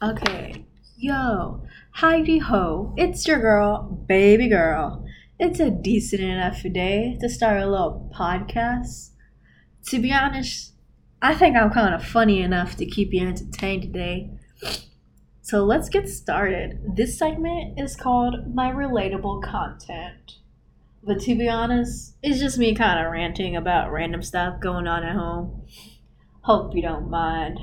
Okay, yo, Heidi ho, it's your girl, baby girl. It's a decent enough day to start a little podcast. To be honest, I think I'm kind of funny enough to keep you entertained today. So let's get started. This segment is called My Relatable Content. But to be honest, it's just me kind of ranting about random stuff going on at home. Hope you don't mind.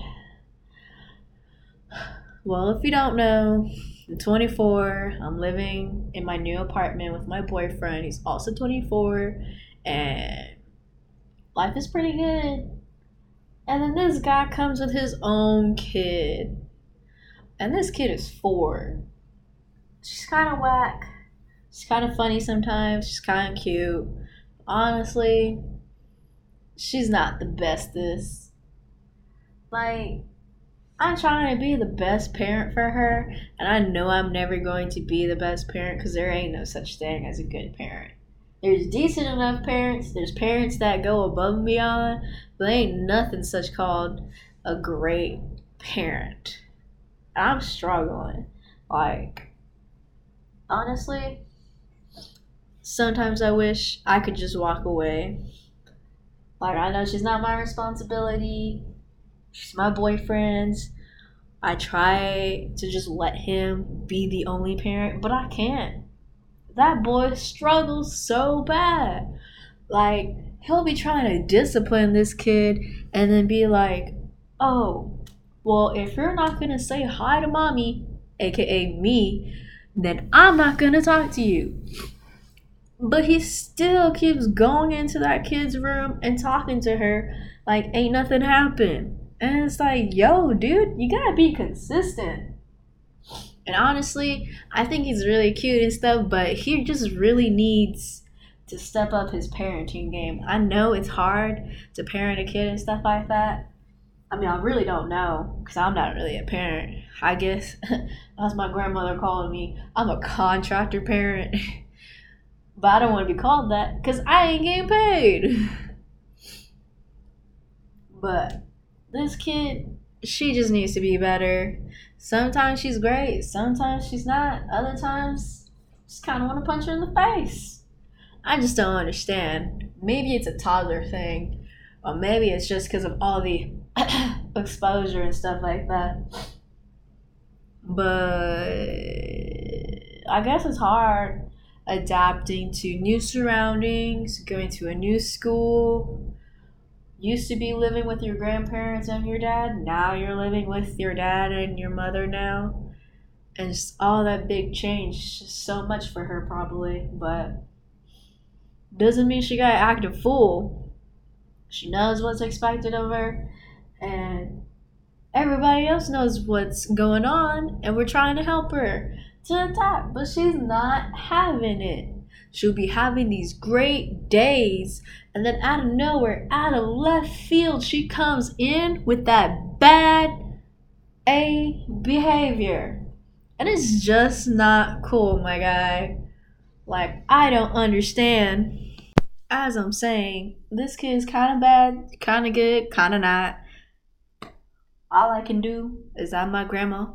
Well, if you don't know, I'm 24. I'm living in my new apartment with my boyfriend. He's also 24. And life is pretty good. And then this guy comes with his own kid. And this kid is four. She's kind of whack. She's kind of funny sometimes. She's kind of cute. Honestly, she's not the bestest. Like, I'm trying to be the best parent for her, and I know I'm never going to be the best parent because there ain't no such thing as a good parent. There's decent enough parents, there's parents that go above and beyond, but ain't nothing such called a great parent. I'm struggling. Like, honestly, sometimes I wish I could just walk away. Like, I know she's not my responsibility My boyfriend's. I try to just let him be the only parent, but I can't. That boy struggles so bad. Like, he'll be trying to discipline this kid and then be like, oh, well, if you're not to say hi to mommy, aka me, then I'm not to talk to you. But he still keeps going into that kid's room and talking to her like ain't nothing happened. And it's like, yo, dude, you gotta be consistent. And honestly, I think he's really cute and stuff, but he just really needs to step up his parenting game. I know it's hard to parent a kid and stuff like that. I mean, I really don't know because I'm not really a parent. I guess that's my grandmother calling me. I'm a contractor parent. but I don't want to be called that because I ain't getting paid. but this kid, she just needs to be better. Sometimes she's great, sometimes she's not. Other times, just kind of want to punch her in the face. I just don't understand. Maybe it's a toddler thing, or maybe it's just because of all the exposure and stuff like that. But I guess it's hard adapting to new surroundings, going to a new school, used to be living with your grandparents and your dad. Now you're living with your dad and your mother now. And just all that big change. So much for her, probably. But doesn't mean she got to act a fool. She knows what's expected of her. And everybody else knows what's going on. And we're trying to help her to attack. But she's not having it. She'll be having these great days, and then out of nowhere, out of left field, she comes in with that bad A behavior. And it's just not cool, my guy. Like, I don't understand. As I'm saying, this kid's kind of bad, kind of good, kind of not. All I can do is I'm my grandma.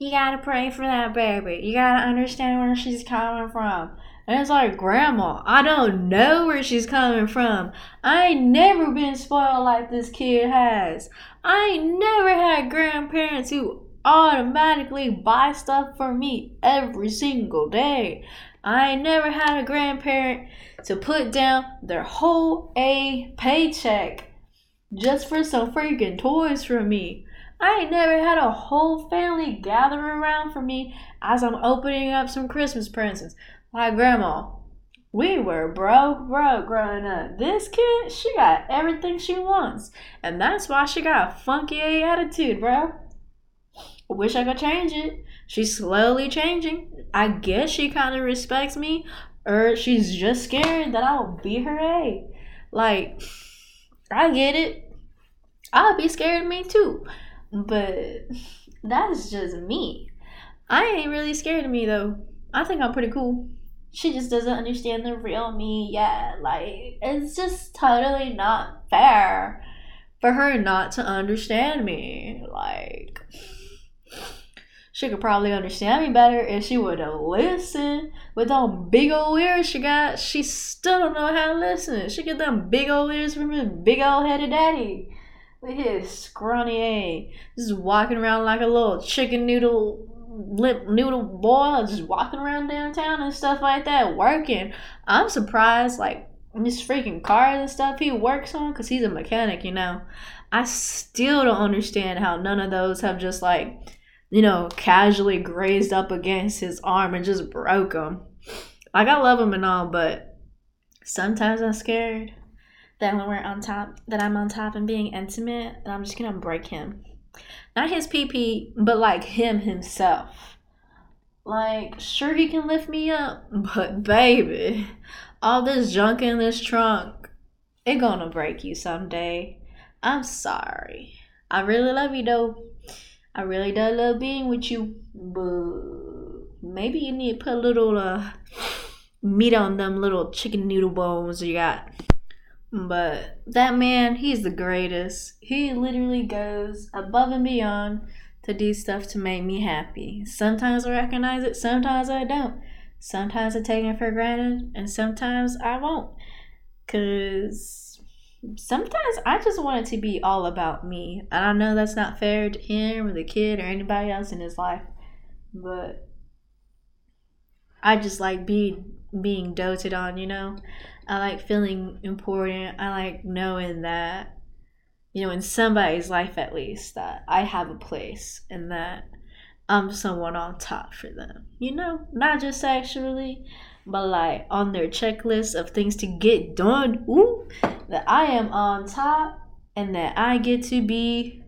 You gotta pray for that baby. You gotta understand where she's coming from. And it's like, Grandma, I don't know where she's coming from. I ain't never been spoiled like this kid has. I ain't never had grandparents who automatically buy stuff for me every single day. I ain't never had a grandparent to put down their whole A paycheck just for some freaking toys for me. I ain't never had a whole family gather around for me as I'm opening up some Christmas presents. My grandma, we were broke, broke growing up. This kid, she got everything she wants. And that's why she got a funky attitude, bro. I wish I could change it. She's slowly changing. I guess she kind of respects me, or she's just scared that I'll be her A. Like, I get it. I'll be scared of me too. But that's just me. I ain't really scared of me though. I think I'm pretty cool she just doesn't understand the real me yet. Like, it's just totally not fair for her not to understand me. Like, She could probably understand me better if she would have listened. With all big old ears she got, she still don't know how to listen. She get them big old ears from his big old headed daddy. With his scrawny A. Just walking around like a little chicken noodle lip noodle boy, just walking around downtown and stuff like that, working. I'm surprised, like, this freaking cars and stuff he works on, because he's a mechanic, you know. I still don't understand how none of those have just, like, you know, casually grazed up against his arm and just broke him. Like, I love him and all, but sometimes I'm scared that when we're on top, that I'm on top and being intimate, and I'm just gonna break him. Not his PP, but like him himself. Like, sure, he can lift me up, but baby, all this junk in this trunk, it gonna break you someday. I'm sorry. I really love you though. I really do love being with you, but maybe you need to put a little uh meat on them little chicken noodle bones you got. But that man, he's the greatest. He literally goes above and beyond to do stuff to make me happy. Sometimes I recognize it, sometimes I don't. Sometimes I take it for granted, and sometimes I won't. Because sometimes I just want it to be all about me. And I know that's not fair to him or the kid or anybody else in his life. But I just like being being doted on, you know? I like feeling important. I like knowing that, you know, in somebody's life at least, that I have a place and that I'm someone on top for them. You know, not just sexually, but like on their checklist of things to get done. Ooh, that I am on top and that I get to be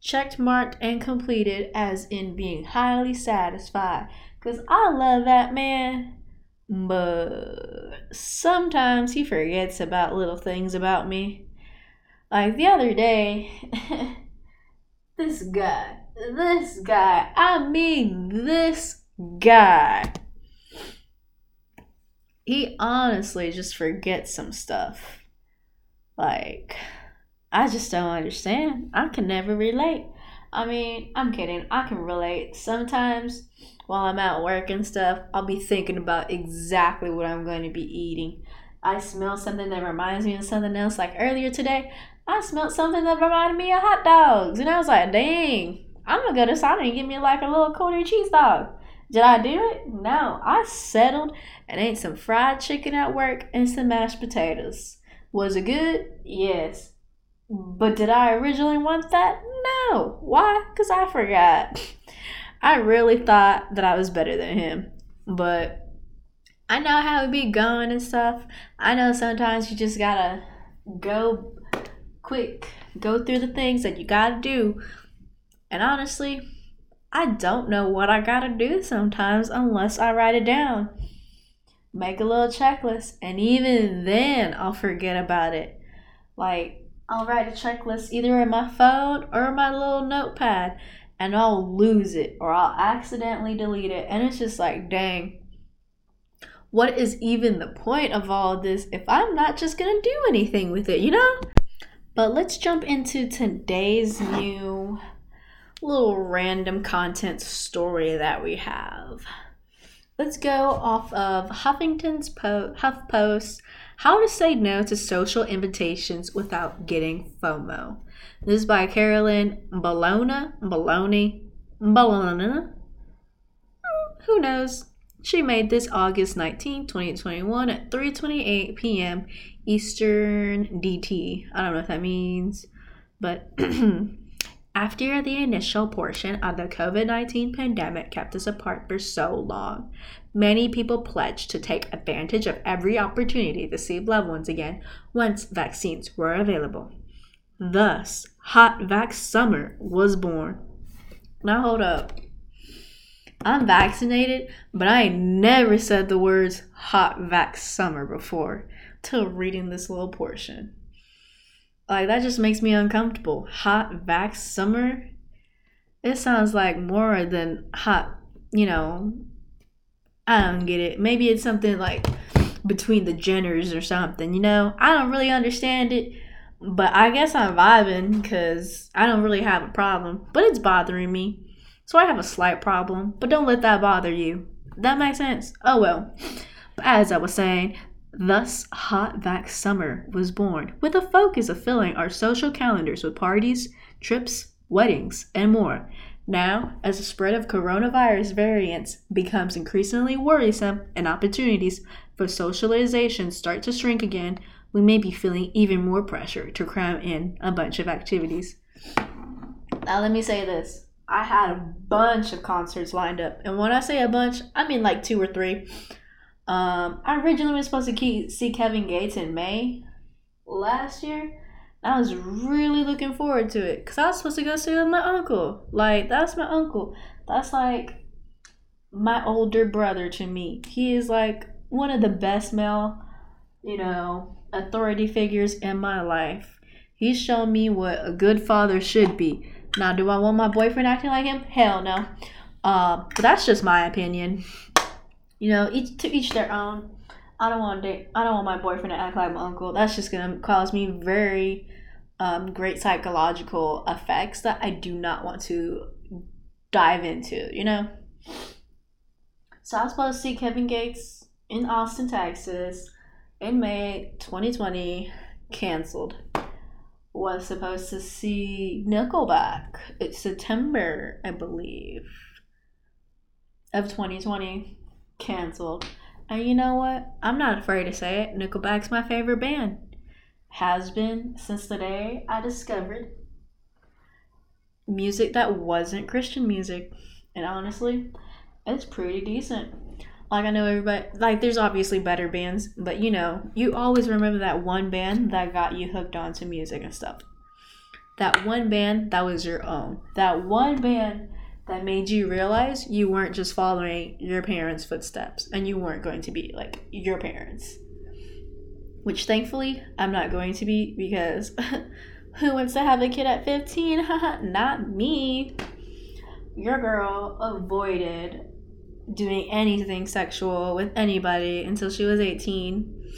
checked, marked, and completed as in being highly satisfied. Because I love that man but sometimes he forgets about little things about me. Like the other day, this guy, this guy, I mean, this guy, he honestly just forgets some stuff. Like, I just don't understand. I can never relate. I mean, I'm kidding. I can relate. Sometimes while I'm at work and stuff, I'll be thinking about exactly what I'm going to be eating. I smell something that reminds me of something else. Like earlier today, I smelled something that reminded me of hot dogs. And I was like, dang, I'm going to go to Sonic and get me like a little corny cheese dog. Did I do it? No. I settled and ate some fried chicken at work and some mashed potatoes. Was it good? Yes. But did I originally want that? No. Why? Because I forgot. I really thought that I was better than him. But I know how it be going and stuff. I know sometimes you just gotta go quick, go through the things that you gotta do. And honestly, I don't know what I gotta do sometimes unless I write it down. Make a little checklist, and even then, I'll forget about it. Like, I'll write a checklist either in my phone or my little notepad and I'll lose it or I'll accidentally delete it. And it's just like, dang, what is even the point of all of this if I'm not just gonna do anything with it, you know? But let's jump into today's new little random content story that we have. Let's go off of Huffington's po- HuffPost How to Say No to Social Invitations Without Getting FOMO. This is by Carolyn Bologna. Bologna. Bologna. Hmm, who knows? She made this August 19, 2021 at 3:28 p.m. Eastern DT. I don't know what that means, but after the initial portion of the COVID-19 pandemic kept us apart for so long, many people pledged to take advantage of every opportunity to see loved ones again once vaccines were available. Thus, Hot Vax Summer was born. Now, hold up. I'm vaccinated, but I never said the words Hot Vax Summer before till reading this little portion. Like, that just makes me uncomfortable. Hot Vax Summer? It sounds like more than hot, you know. I don't get it. Maybe it's something like between the genders or something, you know? I don't really understand it but I guess I'm vibing because I don't really have a problem, but it's bothering me. So I have a slight problem, but don't let that bother you. That makes sense? Oh well. But as I was saying, thus Hot Vax Summer was born with a focus of filling our social calendars with parties, trips, weddings, and more. Now, as the spread of coronavirus variants becomes increasingly worrisome and opportunities for socialization start to shrink again, we may be feeling even more pressure to cram in a bunch of activities. Now, let me say this I had a bunch of concerts lined up. And when I say a bunch, I mean like two or three. Um, I originally was supposed to see Kevin Gates in May last year. I was really looking forward to it because I was supposed to go see with my uncle. Like, that's my uncle. That's like my older brother to me. He is like one of the best male, you know, authority figures in my life. He's shown me what a good father should be. Now, do I want my boyfriend acting like him? Hell no. Uh, but that's just my opinion. You know, each to each their own. I don't want to. I don't want my boyfriend to act like my uncle. That's just gonna cause me very um, great psychological effects that I do not want to dive into. You know. So I was supposed to see Kevin Gates in Austin, Texas, in May 2020. Canceled. Was supposed to see Nickelback. It's September, I believe, of 2020. Canceled and you know what? I'm not afraid to say it. Nickelback's my favorite band. Has been since the day I discovered music that wasn't Christian music. And honestly, it's pretty decent. Like I know everybody like there's obviously better bands, but you know, you always remember that one band that got you hooked onto music and stuff. That one band that was your own. That one band that made you realize you weren't just following your parents' footsteps and you weren't going to be like your parents. Which thankfully I'm not going to be because who wants to have a kid at 15? not me. Your girl avoided doing anything sexual with anybody until she was 18.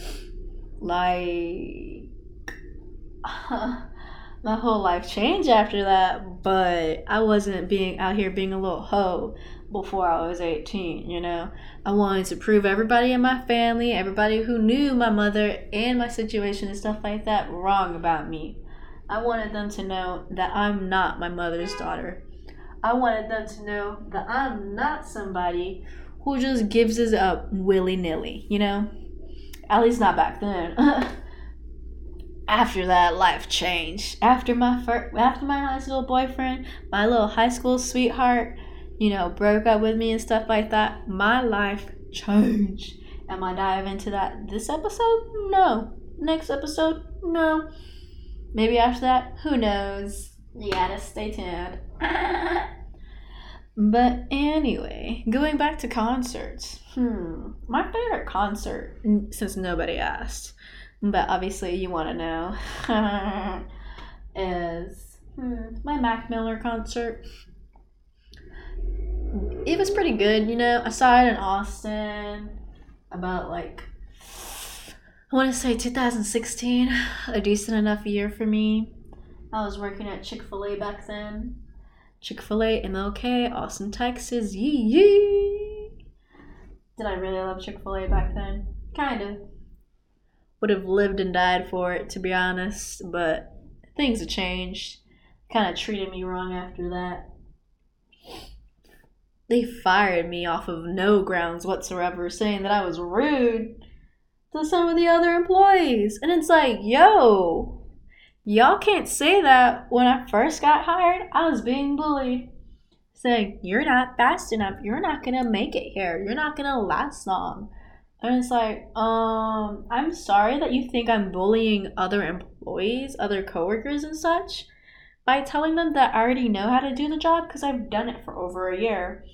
Like. Uh, my whole life changed after that, but I wasn't being out here being a little hoe before I was 18, you know. I wanted to prove everybody in my family, everybody who knew my mother and my situation and stuff like that wrong about me. I wanted them to know that I'm not my mother's daughter. I wanted them to know that I'm not somebody who just gives us up willy nilly, you know? At least not back then. after that life changed. After my first after my high school boyfriend my little high school sweetheart you know broke up with me and stuff like that my life changed. Am i dive into that this episode? No. Next episode? No. Maybe after that? Who knows? You gotta stay tuned. But anyway going back to concerts. Hmm. My favorite concert since nobody asked but obviously you want to know, is hmm, my Mac Miller concert. It was pretty good, you know. I saw it in Austin about like I want to say 2016, a decent enough year for me. I was working at Chick Fil A back then. Chick Fil A, MLK, Austin, Texas. Yee yee. Did I really love Chick Fil A back then? Kind of would have lived and died for it, to be honest. But things have changed. Kind of treated me wrong after that. They fired me off of no grounds whatsoever, saying that I was rude to some of the other employees. And it's like, yo, y'all can't say that. When I first got hired, I was being bullied. Saying, you're not fast enough. You're not going to make it here. You're not going to last long. And it's like, um, I'm sorry that you think I'm bullying other employees, other coworkers, and such by telling them that I already know how to do the job because I've done it for over a year.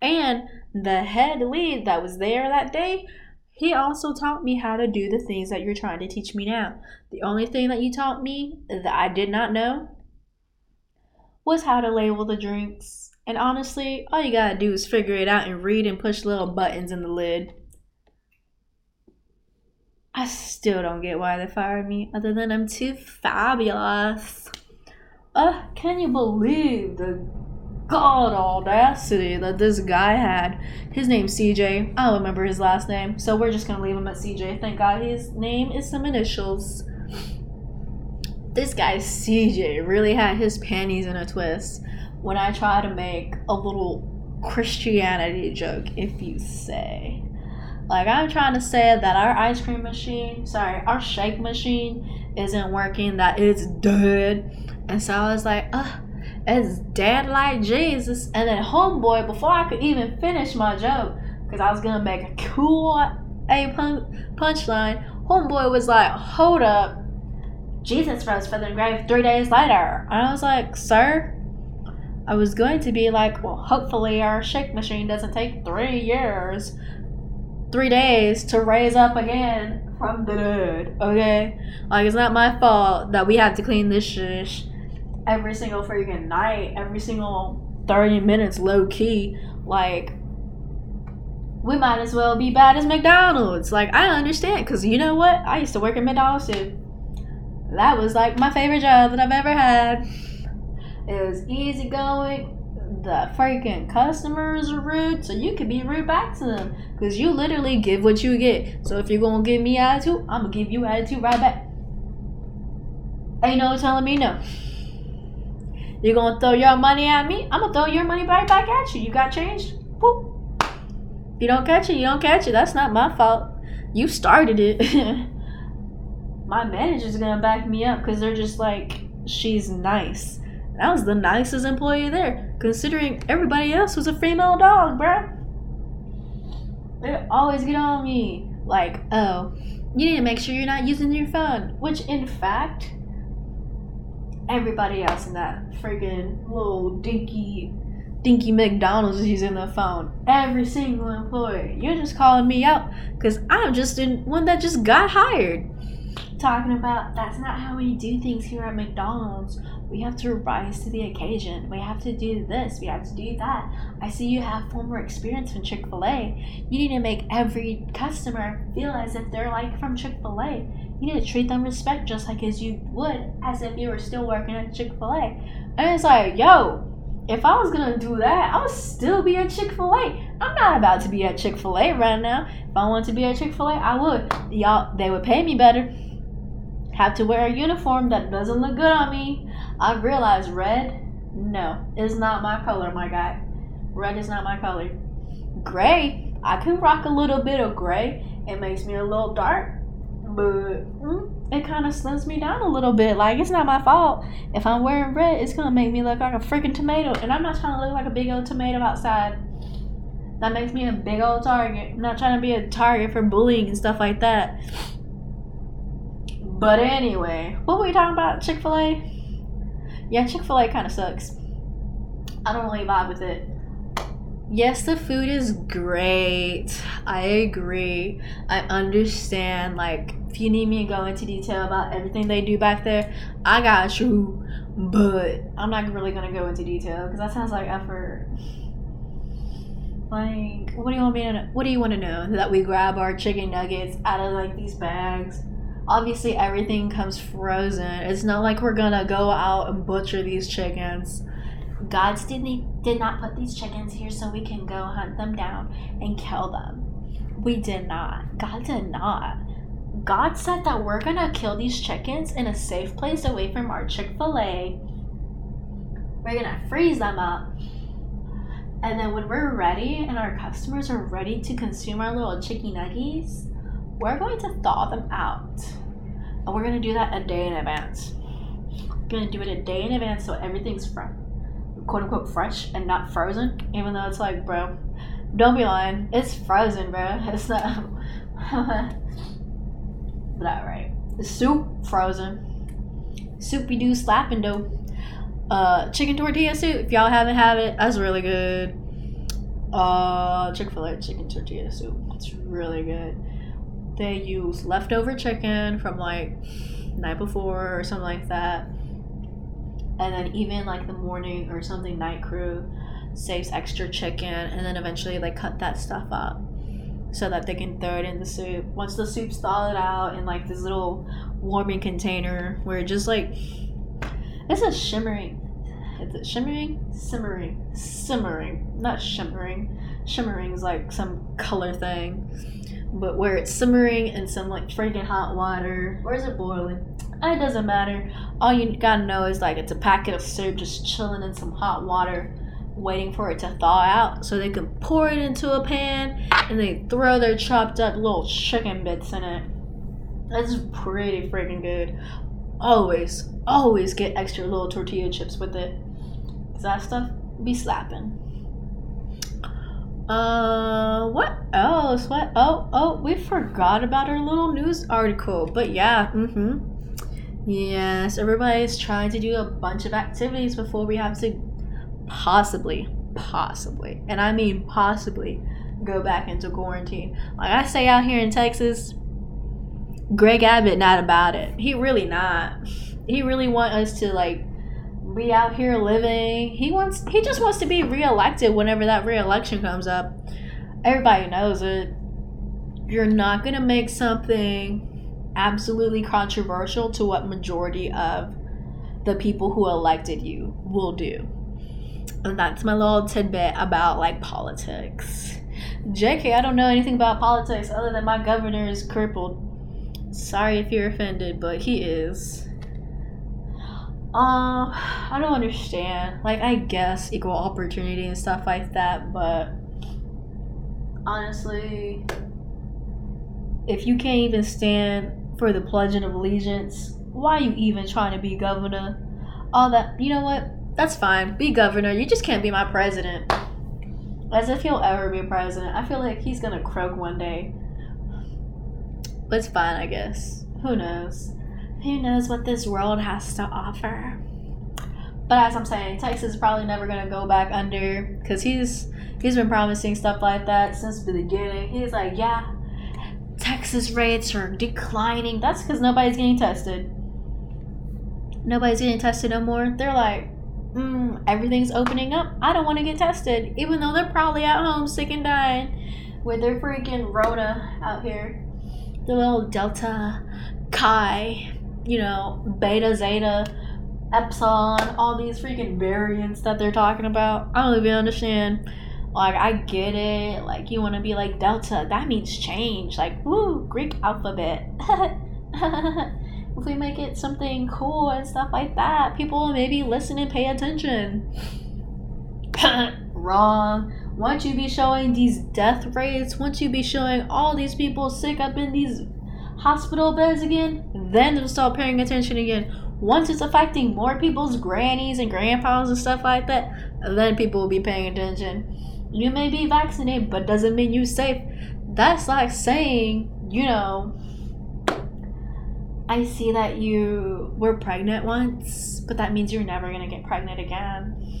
And the head lead that was there that day, he also taught me how to do the things that you're trying to teach me now. The only thing that you taught me that I did not know was how to label the drinks. And honestly, all you gotta do is figure it out and read and push little buttons in the lid. I still don't get why they fired me, other than I'm too fabulous. Uh, can you believe the god audacity that this guy had. His name's CJ. I don't remember his last name, so we're just gonna leave him at CJ. Thank God his name is some initials. This guy CJ really had his panties in a twist when I tried to make a little Christianity joke, if you say. Like I'm trying to say that our ice cream machine, sorry, our shake machine isn't working, that it's dead. And so I was like, ugh, it's dead like Jesus. And then homeboy, before I could even finish my joke, because I was gonna make a cool a pun- punchline, homeboy was like, hold up, Jesus rose from the grave three days later. And I was like, sir, I was going to be like, well, hopefully our shake machine doesn't take three years three days to raise up again from the dead. Okay, like it's not my fault that we have to clean this shish every single freaking night, every single thirty minutes, low key. Like we might as well be bad as McDonald's. Like I understand, cause you know what? I used to work at McDonald's too. That was like my favorite job that I've ever had. It was easy going the freaking customers are rude, so you can be rude back to them. Because you literally give what you get. So if you're going to give me attitude, I'm going to give you attitude right back. Ain't no telling me no. You're going to throw your money at me, I'm going to throw your money right back at you. You got changed? Boop. You don't catch it, you don't catch it. That's not my fault. You started it. my manager's going to back me up because they're just like, she's nice. I was the nicest employee there, considering everybody else was a female dog, bruh. They always get on me, like, oh, you need to make sure you're not using your phone. Which, in fact, everybody else in that freaking little dinky, dinky McDonald's is using their phone. Every single employee. You're just calling me out because I'm just in one that just got hired. Talking about that's not how we do things here at McDonald's we have to rise to the occasion. We have to do this. We have to do that. I see you have former experience from Chick fil A. You need to make every customer feel as if they're like from Chick fil A. You need to treat them respect just like as you would as if you were still working at Chick fil A. And it's like, yo, if I was gonna do that, I would still be at Chick fil A. I'm not about to be at Chick fil A right now. If I wanted to be at Chick fil A, I would. Y'all, they would pay me better. Have to wear a uniform that doesn't look good on me I've realized red, no, is not my color, my guy. Red is not my color. Gray, I can rock a little bit of gray. It makes me a little dark, but mm, it kind of slims me down a little bit. Like, it's not my fault. If I'm wearing red, it's going to make me look like a freaking tomato. And I'm not trying to look like a big old tomato outside. That makes me a big old target. I'm not trying to be a target for bullying and stuff like that. But anyway, what were we talking about? Chick fil A? Yeah, Chick fil A kind of sucks. I don't really vibe with it. Yes, the food is great. I agree. I understand. Like, if you need me to go into detail about everything they do back there, I got you. But I'm not really gonna go into detail because that sounds like effort. Like, what do you want me to know? What do you want to know? That we grab our chicken nuggets out of like these bags obviously everything comes frozen. It's not like we're gonna go out and butcher these chickens. God didn't did not put these chickens here so we can go hunt them down and kill them. We did not. God did not. God said that we're gonna kill these chickens in a safe place away from our Chick fil A. We're gonna freeze them up. And then when we're ready and our customers are ready to consume our little chicken nuggies, we're going to thaw them out. And we're going to do that a day in advance. We're going to do it a day in advance so everything's from quote unquote fresh and not frozen. Even though it's like, bro, don't be lying. It's frozen, bro. It's not. but alright. The soup, frozen. Soupy doo slapping dough. Uh, chicken tortilla soup. If y'all haven't had it, that's really good. Uh, Chick Fil A chicken tortilla soup. It's really good they use leftover chicken from like night before or something like that and then even like the morning or something night crew saves extra chicken and then eventually they cut that stuff up so that they can throw it in the soup once the soup's thawed out in like this little warming container where it just like it's a shimmering is it shimmering? Simmering. Simmering. Not shimmering. Shimmering is like some color thing. But where it's simmering in some like freaking hot water. Or is it boiling? Uh, it doesn't matter. All you gotta know is like it's a packet of syrup just chilling in some hot water, waiting for it to thaw out so they can pour it into a pan and they throw their chopped up little chicken bits in it. That's pretty freaking good. Always, always get extra little tortilla chips with it. Cause that stuff be slapping. Uh, what else? What? Oh, oh, we forgot about our little news article. But yeah, mm-hmm. Yes, everybody's trying to do a bunch of activities before we have to possibly, possibly, and I mean possibly, go back into quarantine. Like I say out here in Texas, Greg Abbott not about it. He really not. He really want us to like be out here living. He wants he just wants to be reelected whenever that reelection comes up. Everybody knows it. You're not gonna make something absolutely controversial to what majority of the people who elected you will do. And that's my little tidbit about like politics. JK, I don't know anything about politics other than my governor is crippled. Sorry if you're offended, but he is. Um, I don't understand. Like, I guess equal opportunity and stuff like that, but honestly, if you can't even stand for the Pledge of Allegiance. Why are you even trying to be governor? All that, you know what? That's fine. Be governor. You just can't be my president. As if he'll ever be president. I feel like he's gonna croak one day. But it's fine, I guess. Who knows? Who knows what this world has to offer? But as I'm saying, Texas is probably never gonna go back under because he's he's been promising stuff like that since the beginning. He's like, yeah, Texas rates are declining. That's because nobody's getting tested. Nobody's getting tested no more. They're like, mm, everything's opening up. I don't want to get tested, even though they're probably at home sick and dying with their freaking Rona out here. The little Delta, Chi, you know, Beta, Zeta, Epsilon, all these freaking variants that they're talking about. I don't even understand like I get it. Like you want to be like Delta. That means change. Like woo, Greek alphabet. if we make it something cool and stuff like that, people will maybe listen and pay attention. Wrong. Once you be showing these death rates, once you be showing all these people sick up in these hospital beds again, then they'll start paying attention again. Once it's affecting more people's grannies and grandpas and stuff like that, then people will be paying attention you may be vaccinated, but doesn't mean you're safe. That's like saying, you know, I see that you were pregnant once, but that means you're never gonna get pregnant again.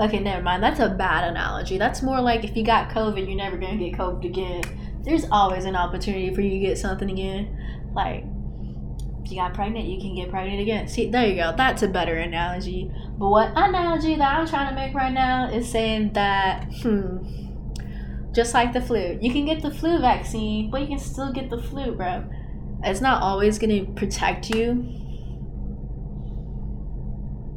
Okay, never mind. That's a bad analogy. That's more like if you got COVID, you're never gonna get COVID again. There's always an opportunity for you to get something again. Like, if you got pregnant, you can get pregnant again. See, there you go. That's a better analogy. But what analogy that I'm trying to make right now is saying that, hmm, just like the flu, you can get the flu vaccine, but you can still get the flu, bro. It's not always gonna protect you.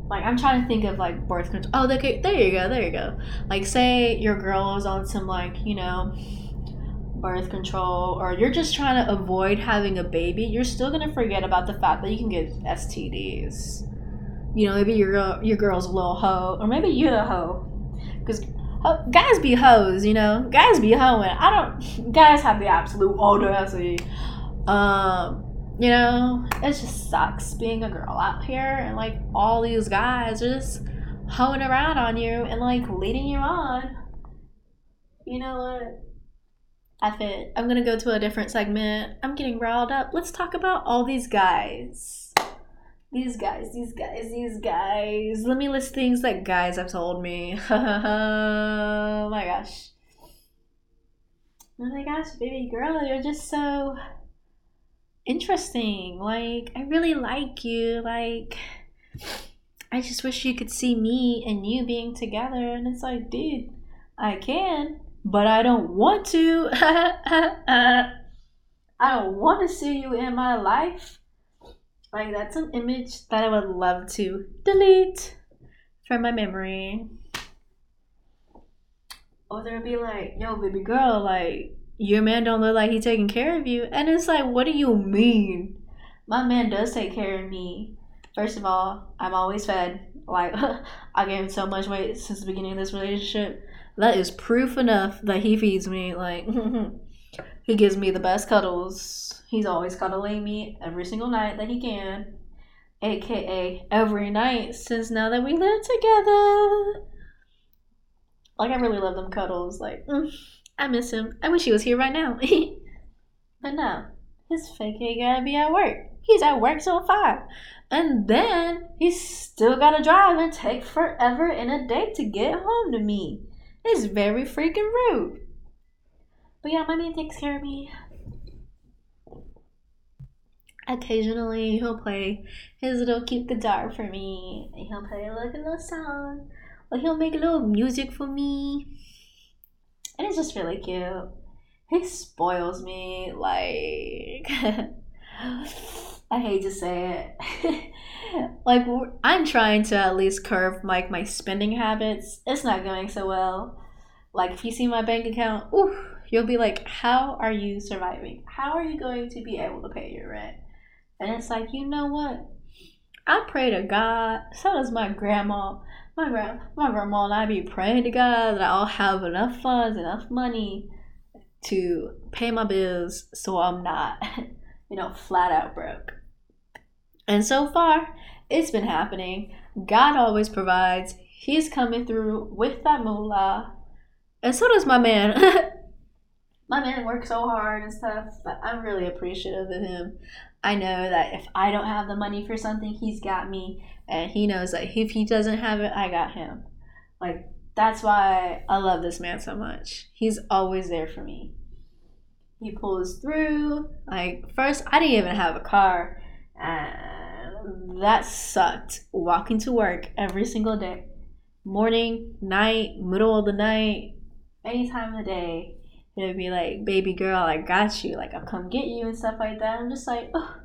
Like I'm trying to think of like birth control. Oh, okay, there you go, there you go. Like say your girl is on some like you know birth control or you're just trying to avoid having a baby, you're still gonna forget about the fact that you can get STDs you know, maybe your your girl's a little hoe, or maybe you're the hoe, because guys be hoes, you know, guys be hoeing. I don't, guys have the absolute audacity. Um, you know, it just sucks being a girl out here, and like all these guys are just hoeing around on you and like leading you on. You know what? I fit. I'm gonna go to a different segment. I'm getting riled up. Let's talk about all these guys these guys, these guys, these guys. Let me list things that guys have told me. oh my gosh. Oh my gosh, baby girl, you're just so interesting. Like, I really like you. Like, I just wish you could see me and you being together. And it's like, dude, I can, but I don't want to. I don't want to see you in my life. Like that's an image that I would love to delete. from my memory. Or they'll be like, yo, baby girl, like, your man don't look like he taking care of you. And it's like, what do you mean? My man does take care of me. First of all, I'm always fed. Like, I gained so much weight since the beginning of this relationship. That is proof enough that he feeds me. Like, he gives me the best cuddles. He's always cuddling me every single night that he can. AKA every night since now that we live together. Like, I really love them cuddles. Like, mm, I miss him. I wish he was here right now. but no, his fake ain't gotta be at work. He's at work till 5. And then he's still gotta drive and take forever in a day to get home to me. It's very freaking rude. But yeah, my man takes care of me. Occasionally, he'll play his little cute guitar for me. He'll play like a little song. Or he'll make a little music for me. And it's just really cute. He spoils me like I hate to say it. like I'm trying to at least curb like my spending habits. It's not going so well. Like if you see my bank account, ooh, you'll be like, "How are you surviving? How are you going to be able to pay your rent?" And it's like, you know what? I pray to God. So does my grandma. My grand, my grandma and I be praying to God that I'll have enough funds, enough money to pay my bills, so I'm not, you know, flat out broke. And so far, it's been happening. God always provides. He's coming through with that moolah. And so does my man. my man works so hard and stuff, but I'm really appreciative of him. I know that if I don't have the money for something, he's got me. And he knows that if he doesn't have it, I got him. Like, that's why I love this man so much. He's always there for me. He pulls through. Like, first, I didn't even have a car. And that sucked. Walking to work every single day morning, night, middle of the night, any time of the day. It would be like, baby girl, I got you. Like, I'll come get you and stuff like that. I'm just like, oh,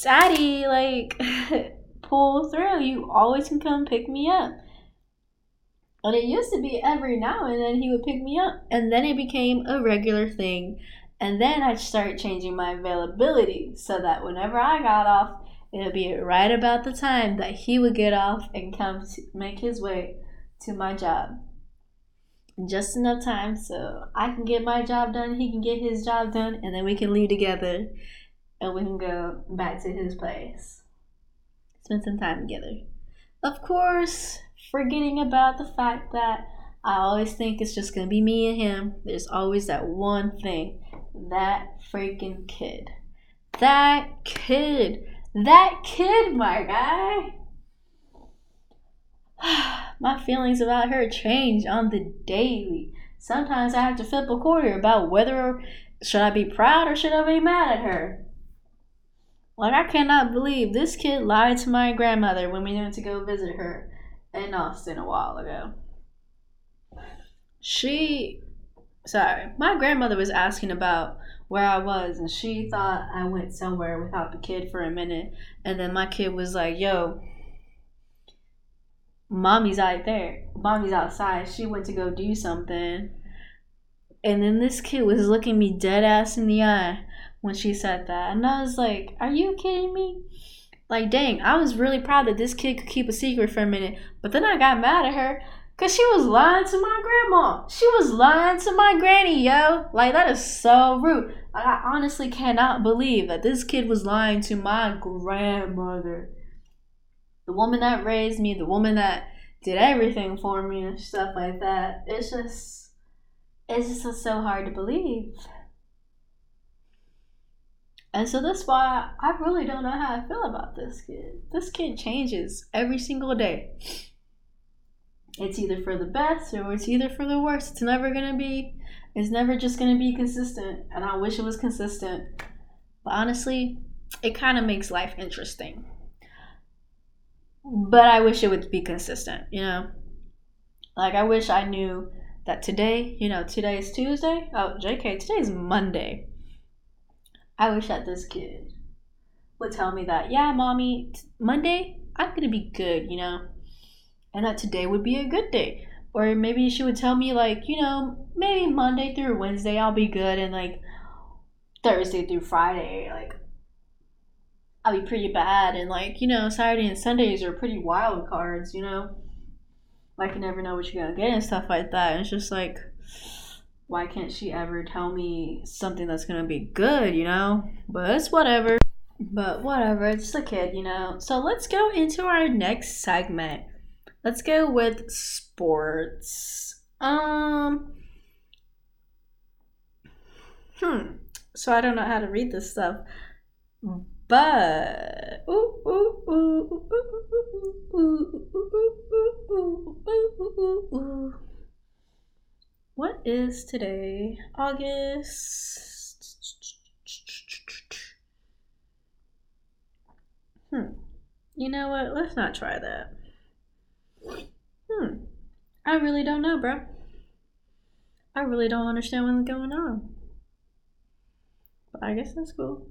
daddy, like, pull through. You always can come pick me up. And it used to be every now and then he would pick me up. And then it became a regular thing and then I started changing my availability so that whenever I got off, it would be right about the time that he would get off and come make his way to my job. Just enough time so I can get my job done, he can get his job done, and then we can leave together and we can go back to his place. Spend some time together. Of course, forgetting about the fact that I always think it's just gonna be me and him. There's always that one thing that freaking kid. That kid. That kid, my guy. my feelings about her change on the daily. Sometimes I have to flip a quarter about whether should I be proud or should I be mad at her. Like I cannot believe this kid lied to my grandmother when we went to go visit her in Austin a while ago. She sorry, my grandmother was asking about where I was, and she thought I went somewhere without the kid for a minute, and then my kid was like, "Yo, mommy's out there. Mommy's outside. She went to go do something." And then this kid was looking me dead ass in the eye when she said that, and I was like, "Are you kidding me?" Like, dang, I was really proud that this kid could keep a secret for a minute, but then I got mad at her Cause she was lying to my grandma. She was lying to my granny, yo. Like that is so rude. Like, I honestly cannot believe that this kid was lying to my grandmother. The woman that raised me, the woman that did everything for me and stuff like that. It's just it's just so hard to believe. And so that's why I really don't know how I feel about this kid. This kid changes every single day it's either for the best or it's either for the worst. It's never gonna be it's never just gonna be consistent. And I wish it was consistent. But honestly, it kind of makes life interesting. But I wish it would be consistent, you know? Like I wish I knew that today, you know, today is Tuesday. Oh, JK, today is Monday. I wish that this kid would tell me that, yeah, mommy, Monday, I'm gonna be good, you know? And that today would be a good day. Or maybe she would tell me like, you know, maybe Monday through Wednesday I'll be good and like Thursday through Friday, like I'll be pretty bad and like, you know, Saturday and Sundays are pretty wild cards, you know? Like you never know what you're gonna get and stuff like that. And it's just like why can't she ever tell me something that's gonna be good, you know? But it's whatever. But whatever, it's a kid, you know. So let's go into our next segment. Let's go with sports. Um Hmm. So I don't know how to read this stuff. But what is today? August. Hmm. You know what? Let's not try that. Hmm. I really don't know, bro. I really don't understand what's going on. But I guess that's cool.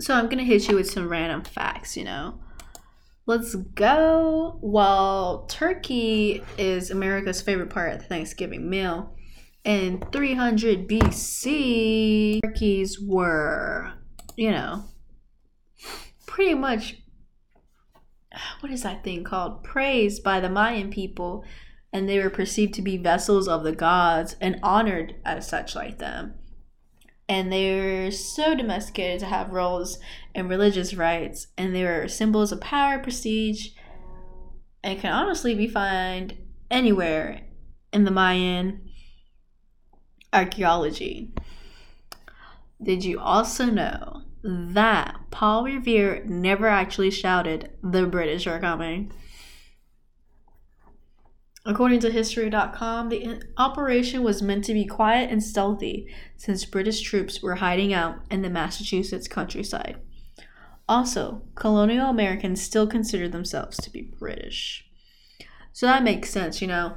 So I'm gonna hit you with some random facts, you know. Let's go. Well, turkey is America's favorite part of the Thanksgiving meal. In 300 BC, turkeys were, you know, pretty much what is that thing called? Praised by the Mayan people, and they were perceived to be vessels of the gods and honored as such like them and they were so domesticated to have roles and religious rites, and they were symbols of power, prestige, and can honestly be found anywhere in the Mayan archaeology. Did you also know that Paul Revere never actually shouted, The British are coming? According to History.com, the operation was meant to be quiet and stealthy since British troops were hiding out in the Massachusetts countryside. Also, colonial Americans still considered themselves to be British. So that makes sense, you know.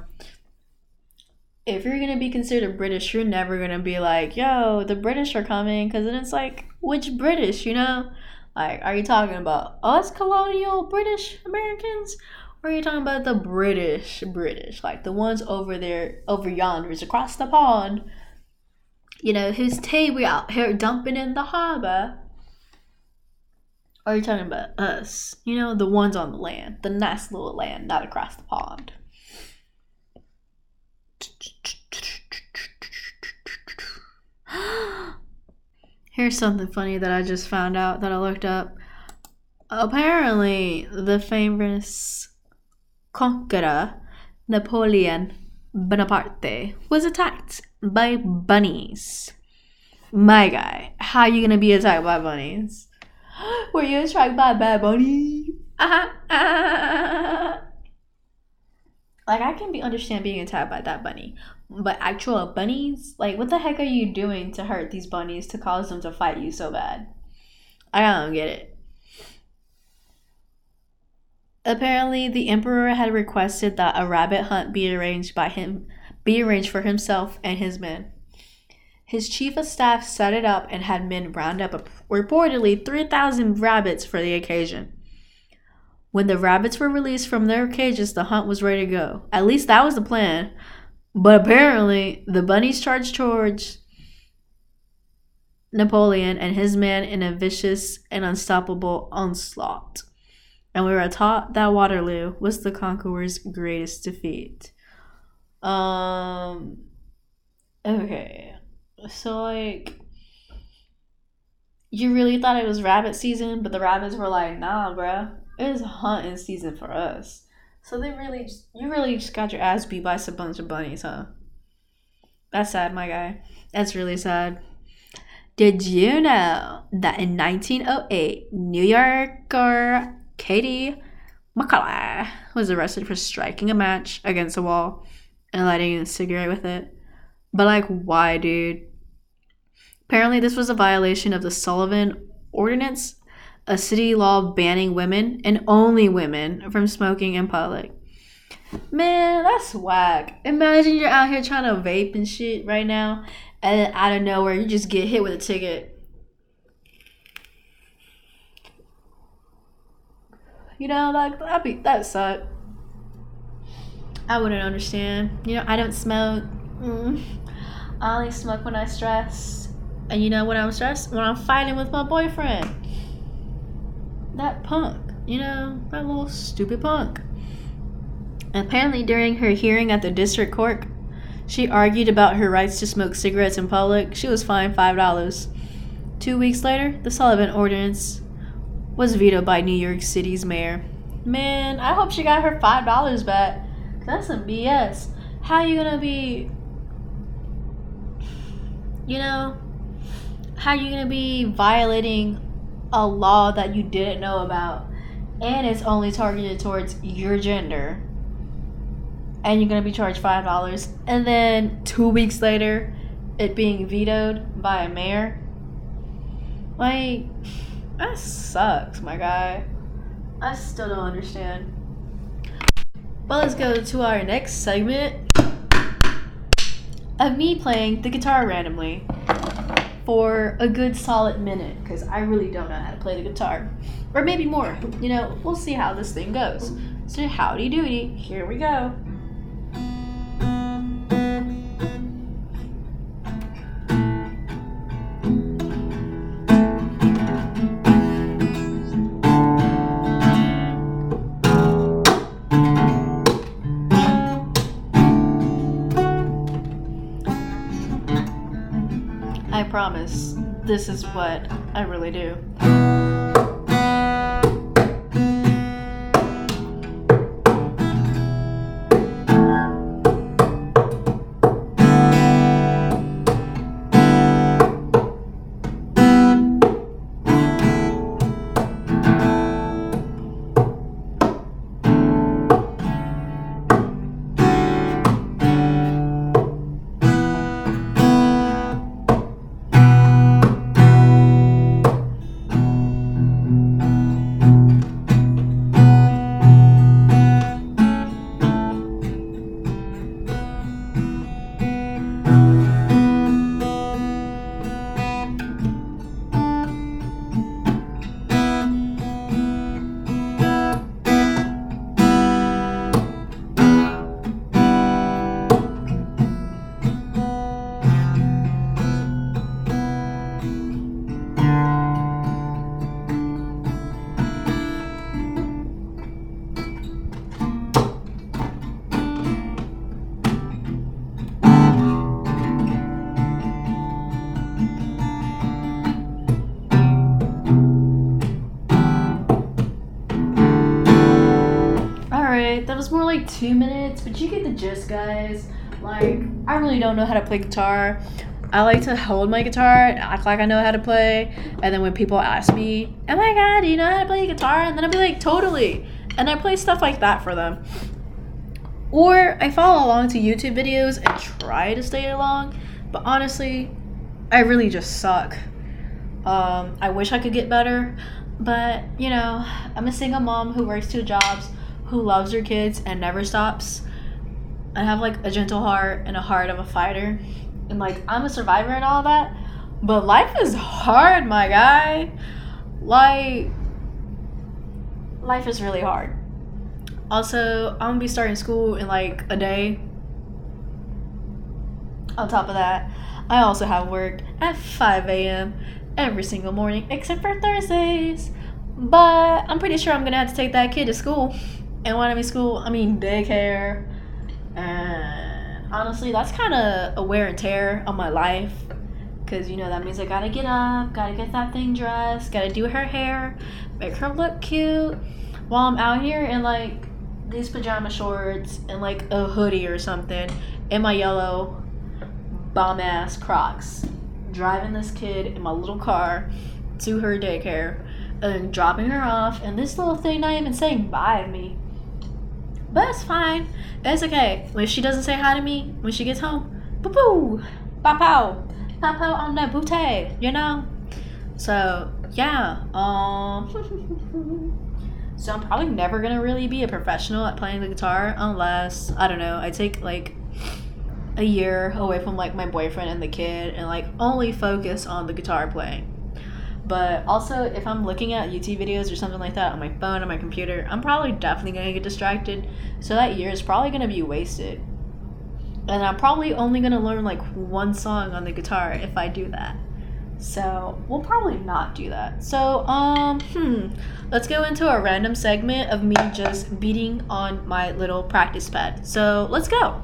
If you're gonna be considered British, you're never gonna be like, yo, the British are coming, because then it's like, which British, you know? Like, are you talking about us colonial British Americans? Or are you talking about the British, British, like the ones over there, over yonders, across the pond? You know, whose tea we out here dumping in the harbor? Or are you talking about us? You know, the ones on the land, the nice little land, not across the pond. Here's something funny that I just found out that I looked up. Apparently, the famous conqueror Napoleon Bonaparte was attacked by bunnies. My guy, how are you gonna be attacked by bunnies? Were you attacked by a bad bunny? Like I can be understand being attacked by that bunny, but actual bunnies, like what the heck are you doing to hurt these bunnies to cause them to fight you so bad? I don't get it. Apparently, the emperor had requested that a rabbit hunt be arranged by him, be arranged for himself and his men. His chief of staff set it up and had men round up reportedly 3,000 rabbits for the occasion. When the rabbits were released from their cages, the hunt was ready to go. At least that was the plan. But apparently, the bunnies charged towards Napoleon and his men in a vicious and unstoppable onslaught and we were taught that Waterloo was the conqueror's greatest defeat. Um, okay, so like, you really thought it was rabbit season, but the rabbits were like, nah, bro, it is hunting season for us. So they really, just, you really just got your ass beat by a bunch of bunnies, huh? That's sad, my guy. That's really sad. Did you know that in 1908, New Yorker Katie McCullough was arrested for striking a match against a wall and lighting a cigarette with it. But like, why, dude? Apparently, this was a violation of the Sullivan Ordinance, a city law banning women and only women from smoking in public. Man, that's whack. Imagine you're out here trying to vape and shit right now, and then out of nowhere, you just get hit with a ticket You know, like that'd be that suck. I wouldn't understand. You know, I don't smoke. Mm. I only smoke when I stress. And you know when I'm stressed? When I'm fighting with my boyfriend. That punk. You know, that little stupid punk. Apparently, during her hearing at the district court, she argued about her rights to smoke cigarettes in public. She was fined $5. Two weeks later, the Sullivan Ordinance was vetoed by New York City's mayor. Man, I hope she got her $5 back. That's some BS. How you gonna be, you know, how you gonna be violating a law that you didn't know about and it's only targeted towards your gender? and you're gonna be charged five dollars, and then two weeks later, it being vetoed by a mayor. Like, that sucks, my guy. I still don't understand. But let's go to our next segment of me playing the guitar randomly for a good solid minute because I really don't know how to play the guitar. Or maybe more. You know, we'll see how this thing goes. So, howdy doody, here we go. This is what I really do. Like two minutes, but you get the gist, guys. Like, I really don't know how to play guitar. I like to hold my guitar act like I know how to play. And then when people ask me, Oh my god, do you know how to play guitar? And then I'll be like, Totally. And I play stuff like that for them. Or I follow along to YouTube videos and try to stay along. But honestly, I really just suck. Um, I wish I could get better. But, you know, I'm a single mom who works two jobs who loves her kids and never stops. I have like a gentle heart and a heart of a fighter. And like I'm a survivor and all that. But life is hard, my guy. Like life is really hard. Also, I'm gonna be starting school in like a day. On top of that, I also have work at 5 a.m. every single morning, except for Thursdays. But I'm pretty sure I'm gonna have to take that kid to school. And when I mean school, I mean daycare. And honestly, that's kind of a wear and tear on my life. Because, you know, that means I gotta get up, gotta get that thing dressed, gotta do her hair, make her look cute. While I'm out here in like these pajama shorts and like a hoodie or something in my yellow bomb ass Crocs, driving this kid in my little car to her daycare and dropping her off, and this little thing not even saying bye to me. But it's fine. It's okay. If she doesn't say hi to me when she gets home, boo boo, pop out, pop out on that booty, you know? So, yeah. Um. so I'm probably never gonna really be a professional at playing the guitar unless, I don't know, I take like a year away from like my boyfriend and the kid and like only focus on the guitar playing. But also, if I'm looking at YouTube videos or something like that on my phone or my computer, I'm probably definitely gonna get distracted. So that year is probably gonna be wasted. And I'm probably only gonna learn like one song on the guitar if I do that. So we'll probably not do that. So um hmm, let's go into a random segment of me just beating on my little practice pad. So let's go.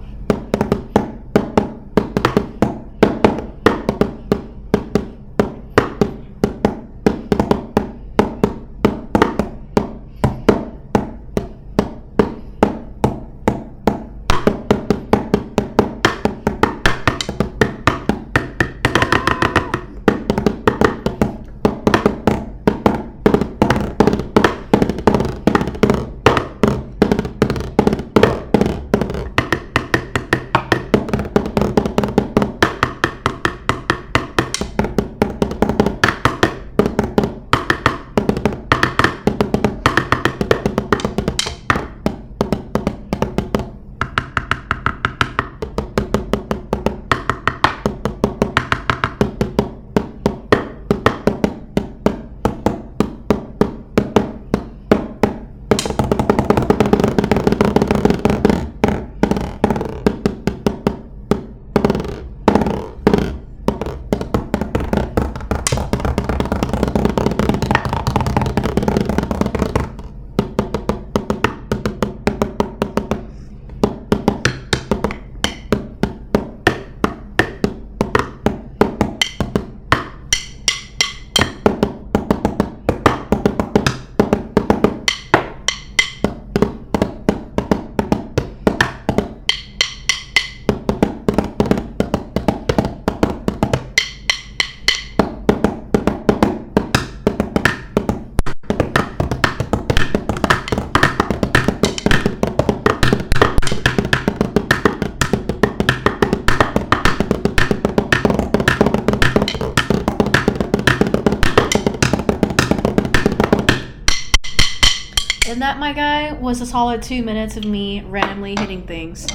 That, my guy, was a solid two minutes of me randomly hitting things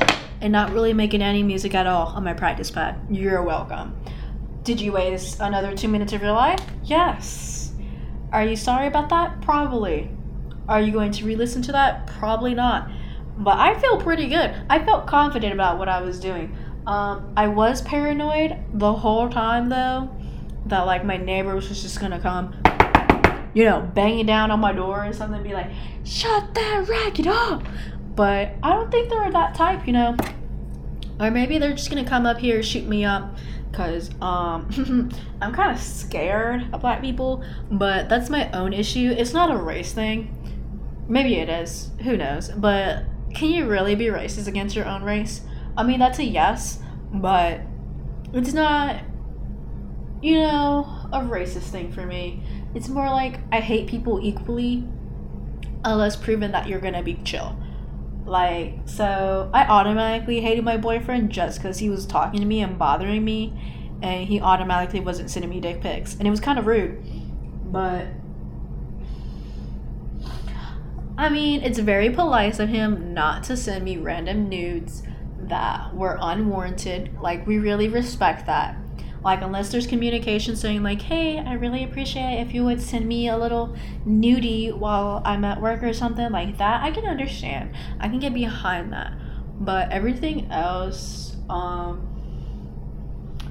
and not really making any music at all on my practice pad. You're welcome. Did you waste another two minutes of your life? Yes. Are you sorry about that? Probably. Are you going to re listen to that? Probably not. But I feel pretty good. I felt confident about what I was doing. Um, I was paranoid the whole time, though, that like my neighbors was just gonna come you know, banging down on my door or something, be like, shut that racket up. But I don't think they're that type, you know. Or maybe they're just gonna come up here shoot me up because um, I'm kind of scared of black people, but that's my own issue. It's not a race thing. Maybe it is. Who knows? But can you really be racist against your own race? I mean, that's a yes, but it's not, you know, a racist thing for me. It's more like I hate people equally unless proven that you're gonna be chill. Like, so I automatically hated my boyfriend just because he was talking to me and bothering me, and he automatically wasn't sending me dick pics. And it was kind of rude. But, I mean, it's very polite of him not to send me random nudes that were unwarranted. Like, we really respect that. Like, unless there's communication saying, like, hey, I really appreciate if you would send me a little nudie while I'm at work or something like that, I can understand. I can get behind that. But everything else, um,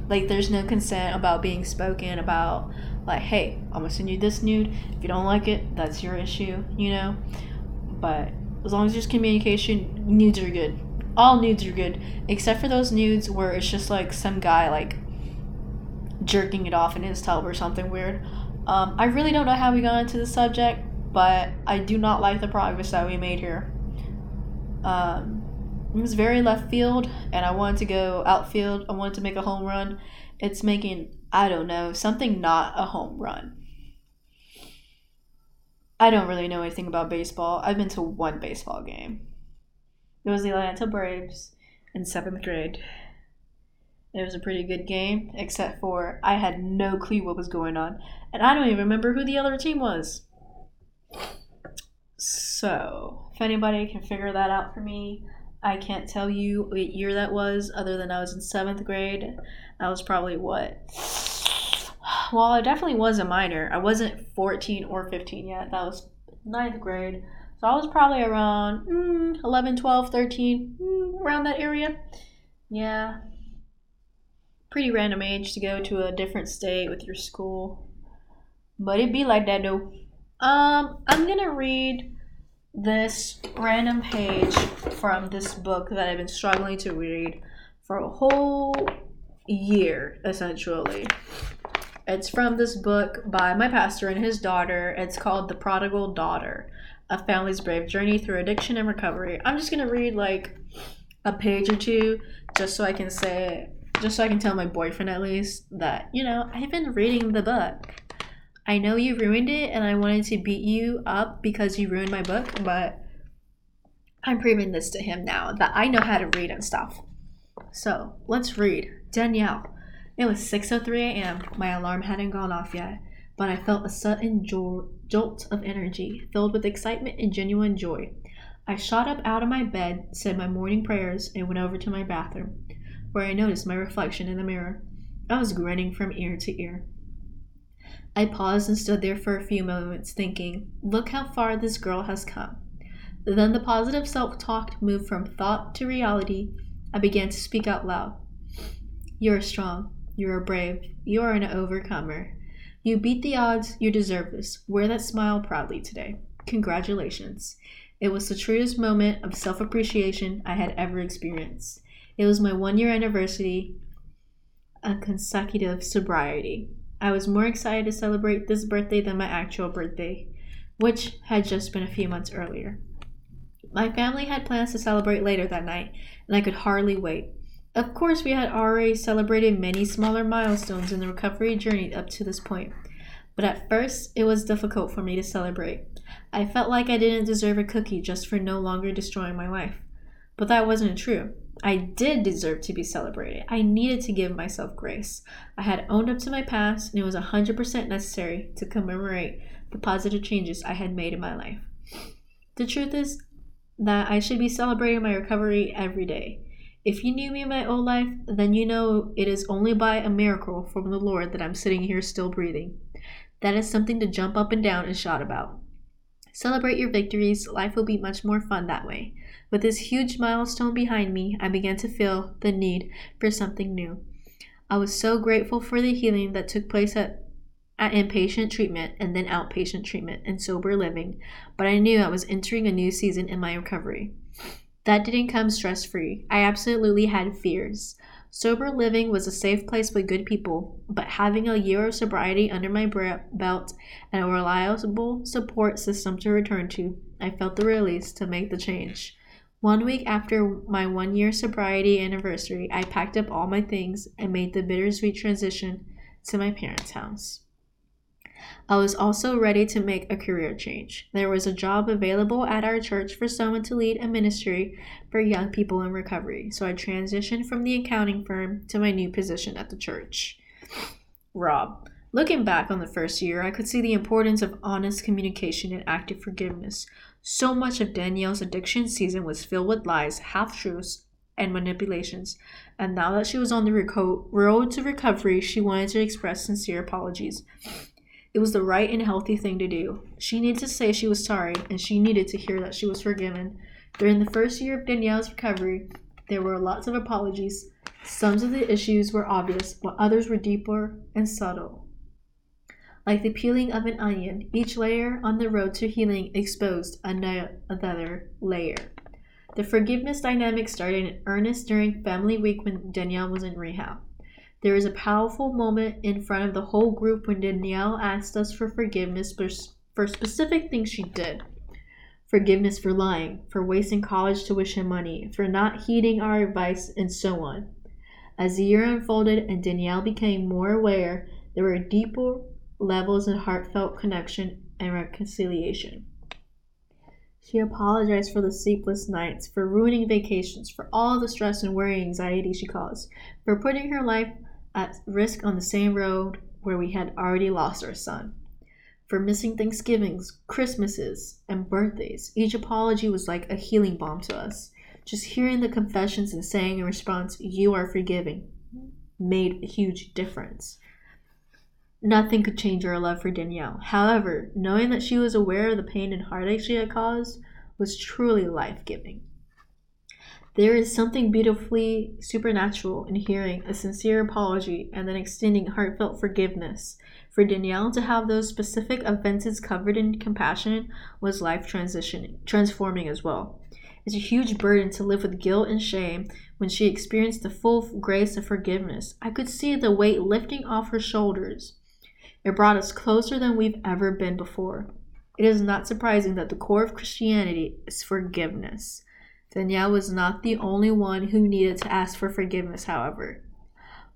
like, there's no consent about being spoken about, like, hey, I'm gonna send you this nude. If you don't like it, that's your issue, you know? But as long as there's communication, nudes are good. All nudes are good, except for those nudes where it's just like some guy, like, jerking it off in his tub or something weird. Um, I really don't know how we got into the subject, but I do not like the progress that we made here. Um, it was very left field, and I wanted to go outfield. I wanted to make a home run. It's making, I don't know, something not a home run. I don't really know anything about baseball. I've been to one baseball game. It was the Atlanta Braves in seventh grade. It was a pretty good game, except for I had no clue what was going on. And I don't even remember who the other team was. So, if anybody can figure that out for me, I can't tell you what year that was, other than I was in seventh grade. I was probably what? well, I definitely was a minor. I wasn't 14 or 15 yet. That was ninth grade. So I was probably around mm, 11, 12, 13, mm, around that area. Yeah. Pretty random age to go to a different state with your school. But it'd be like that though. Um, I'm gonna read this random page from this book that I've been struggling to read for a whole year, essentially. It's from this book by my pastor and his daughter. It's called The Prodigal Daughter A Family's Brave Journey Through Addiction and Recovery. I'm just going to read like a page or two just so I can say, just so I can tell my boyfriend at least that, you know, I've been reading the book. I know you ruined it and I wanted to beat you up because you ruined my book, but I'm proving this to him now that I know how to read and stuff. So let's read. Danielle. It was 6:03 a.m. My alarm hadn't gone off yet, but I felt a sudden jolt of energy, filled with excitement and genuine joy. I shot up out of my bed, said my morning prayers, and went over to my bathroom, where I noticed my reflection in the mirror. I was grinning from ear to ear. I paused and stood there for a few moments, thinking, look how far this girl has come. Then the positive self talk moved from thought to reality. I began to speak out loud. You are strong. You are brave. You are an overcomer. You beat the odds. You deserve this. Wear that smile proudly today. Congratulations. It was the truest moment of self appreciation I had ever experienced. It was my one year anniversary of consecutive sobriety. I was more excited to celebrate this birthday than my actual birthday, which had just been a few months earlier. My family had plans to celebrate later that night, and I could hardly wait. Of course, we had already celebrated many smaller milestones in the recovery journey up to this point, but at first it was difficult for me to celebrate. I felt like I didn't deserve a cookie just for no longer destroying my life. But that wasn't true. I did deserve to be celebrated. I needed to give myself grace. I had owned up to my past, and it was 100% necessary to commemorate the positive changes I had made in my life. The truth is that I should be celebrating my recovery every day. If you knew me in my old life, then you know it is only by a miracle from the Lord that I'm sitting here still breathing. That is something to jump up and down and shout about. Celebrate your victories, life will be much more fun that way. With this huge milestone behind me, I began to feel the need for something new. I was so grateful for the healing that took place at, at inpatient treatment and then outpatient treatment and sober living, but I knew I was entering a new season in my recovery. That didn't come stress free. I absolutely had fears. Sober living was a safe place with good people, but having a year of sobriety under my belt and a reliable support system to return to, I felt the release to make the change. One week after my one year sobriety anniversary, I packed up all my things and made the bittersweet transition to my parents' house. I was also ready to make a career change. There was a job available at our church for someone to lead a ministry for young people in recovery, so I transitioned from the accounting firm to my new position at the church. Rob. Looking back on the first year, I could see the importance of honest communication and active forgiveness. So much of Danielle's addiction season was filled with lies, half truths, and manipulations. And now that she was on the reco- road to recovery, she wanted to express sincere apologies. It was the right and healthy thing to do. She needed to say she was sorry, and she needed to hear that she was forgiven. During the first year of Danielle's recovery, there were lots of apologies. Some of the issues were obvious, while others were deeper and subtle. Like the peeling of an onion, each layer on the road to healing exposed another layer. The forgiveness dynamic started in earnest during Family Week when Danielle was in rehab. There is a powerful moment in front of the whole group when Danielle asked us for forgiveness for specific things she did. Forgiveness for lying, for wasting college tuition money, for not heeding our advice, and so on. As the year unfolded and Danielle became more aware, there were deeper levels of heartfelt connection and reconciliation. She apologized for the sleepless nights, for ruining vacations, for all the stress and worry and anxiety she caused, for putting her life at risk on the same road where we had already lost our son. For missing Thanksgivings, Christmases, and birthdays, each apology was like a healing balm to us. Just hearing the confessions and saying in response, You are forgiving, made a huge difference. Nothing could change our love for Danielle. However, knowing that she was aware of the pain and heartache she had caused was truly life giving. There is something beautifully supernatural in hearing a sincere apology and then extending heartfelt forgiveness. For Danielle to have those specific offenses covered in compassion was life transitioning, transforming as well. It's a huge burden to live with guilt and shame when she experienced the full grace of forgiveness. I could see the weight lifting off her shoulders. It brought us closer than we've ever been before. It is not surprising that the core of Christianity is forgiveness. Danielle was not the only one who needed to ask for forgiveness, however.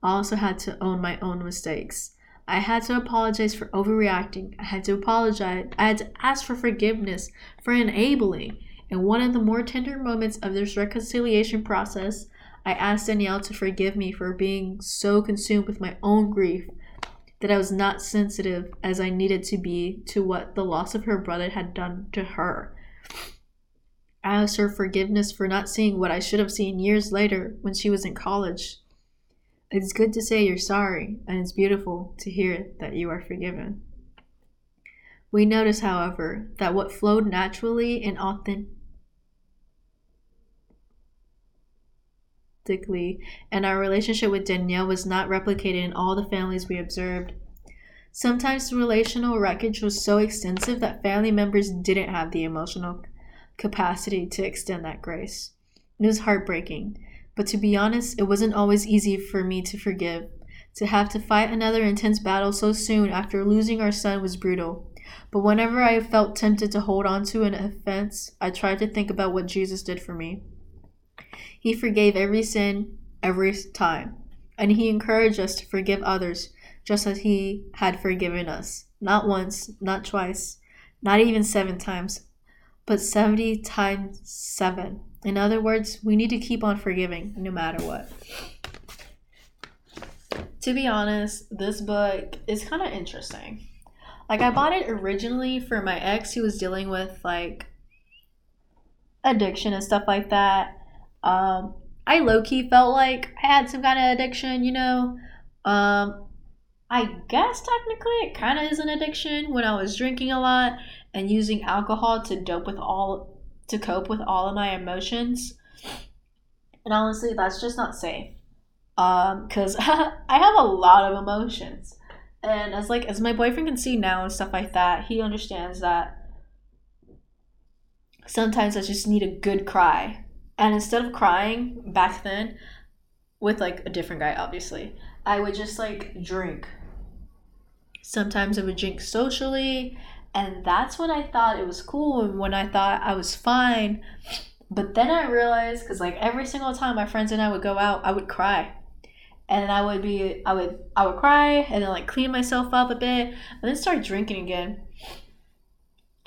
I also had to own my own mistakes. I had to apologize for overreacting. I had to apologize. I had to ask for forgiveness for enabling. In one of the more tender moments of this reconciliation process, I asked Danielle to forgive me for being so consumed with my own grief that I was not sensitive as I needed to be to what the loss of her brother had done to her. I asked her forgiveness for not seeing what I should have seen years later when she was in college. It's good to say you're sorry, and it's beautiful to hear that you are forgiven. We notice, however, that what flowed naturally and authentically and our relationship with Danielle was not replicated in all the families we observed. Sometimes the relational wreckage was so extensive that family members didn't have the emotional capacity to extend that grace. It was heartbreaking, but to be honest, it wasn't always easy for me to forgive. To have to fight another intense battle so soon after losing our son was brutal. But whenever I felt tempted to hold on to an offense, I tried to think about what Jesus did for me. He forgave every sin, every time, and He encouraged us to forgive others just as He had forgiven us. Not once, not twice, not even seven times, but 70 times 7. In other words, we need to keep on forgiving no matter what. To be honest, this book is kind of interesting. Like, I bought it originally for my ex who was dealing with like addiction and stuff like that. Um, I low key felt like I had some kind of addiction, you know. Um, I guess technically it kind of is an addiction when I was drinking a lot and using alcohol to dope with all to cope with all of my emotions. And honestly, that's just not safe. Um, cuz I have a lot of emotions. And as like as my boyfriend can see now and stuff like that, he understands that sometimes I just need a good cry. And instead of crying back then with like a different guy obviously, I would just like drink. Sometimes I would drink socially and that's when I thought it was cool and when I thought I was fine. But then I realized because like every single time my friends and I would go out, I would cry. And I would be I would I would cry and then like clean myself up a bit and then start drinking again.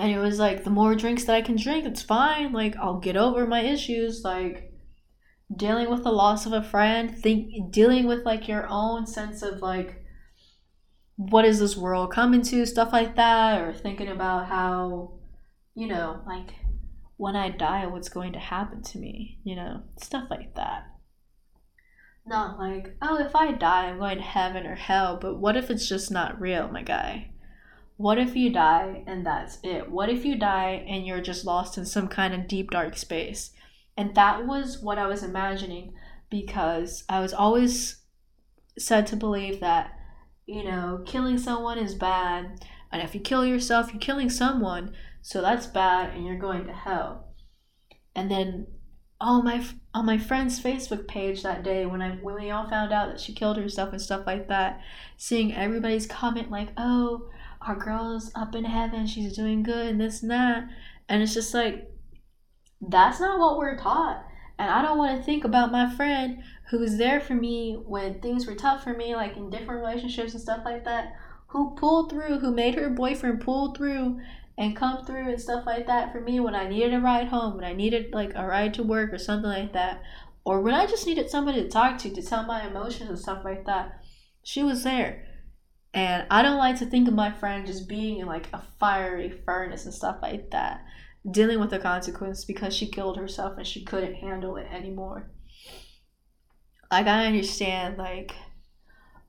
And it was like the more drinks that I can drink, it's fine. Like I'll get over my issues, like dealing with the loss of a friend, think dealing with like your own sense of like what is this world coming to, stuff like that, or thinking about how, you know, like when I die, what's going to happen to me, you know, stuff like that. Not like, oh, if I die, I'm going to heaven or hell, but what if it's just not real, my guy? What if you die and that's it? What if you die and you're just lost in some kind of deep, dark space? And that was what I was imagining because I was always said to believe that you know, killing someone is bad. And if you kill yourself, you're killing someone. So that's bad and you're going to hell. And then on my on my friend's Facebook page that day when I when we all found out that she killed herself and stuff like that, seeing everybody's comment like, "Oh, our girl is up in heaven, she's doing good and this and that." And it's just like that's not what we're taught. And I don't want to think about my friend who was there for me when things were tough for me, like in different relationships and stuff like that, who pulled through, who made her boyfriend pull through and come through and stuff like that for me when I needed a ride home, when I needed like a ride to work or something like that, or when I just needed somebody to talk to to tell my emotions and stuff like that. She was there. And I don't like to think of my friend just being in like a fiery furnace and stuff like that, dealing with the consequence because she killed herself and she couldn't handle it anymore like I understand like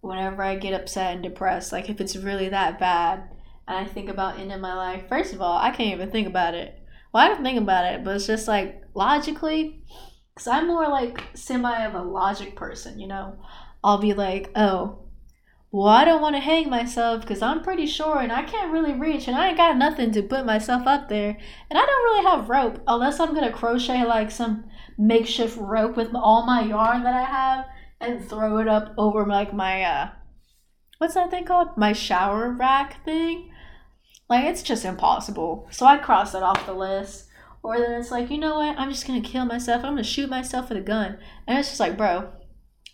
whenever I get upset and depressed, like if it's really that bad and I think about ending my life, first of all, I can't even think about it. Well, I can think about it, but it's just like logically, because I'm more like semi of a logic person, you know? I'll be like, oh, well, I don't want to hang myself because I'm pretty sure and I can't really reach and I ain't got nothing to put myself up there. And I don't really have rope unless I'm going to crochet like some makeshift rope with all my yarn that I have and throw it up over like my, uh, what's that thing called? My shower rack thing. Like, it's just impossible. So I cross it off the list. Or then it's like, you know what? I'm just going to kill myself. I'm going to shoot myself with a gun. And it's just like, bro,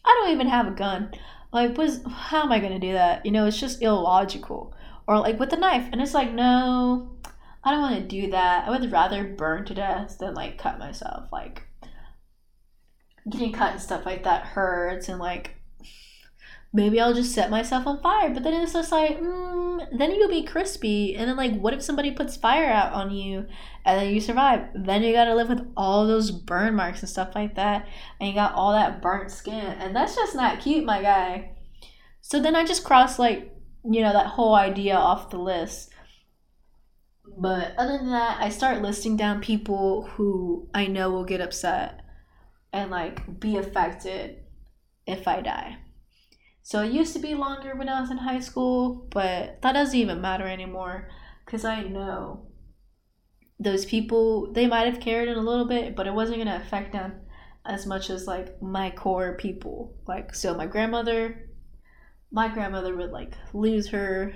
I don't even have a gun. Like, was how am I gonna do that? You know, it's just illogical. Or like with a knife, and it's like, no, I don't want to do that. I would rather burn to death than like cut myself. Like, getting cut and stuff like that hurts, and like maybe I'll just set myself on fire. But then it's just like, mm, then you'll be crispy. And then, like, what if somebody puts fire out on you and then you survive? Then you gotta live with all those burn marks and stuff like that. And you got all that burnt skin. And that's just not cute, my guy. So then I just crossed, like, you know, that whole idea off the list. But other than that, I start listing down people who I know will get upset and, like, be affected if I die. So it used to be longer when I was in high school, but that doesn't even matter anymore because I know those people, they might have cared in a little bit, but it wasn't going to affect them as much as like my core people. Like, so my grandmother, my grandmother would like lose her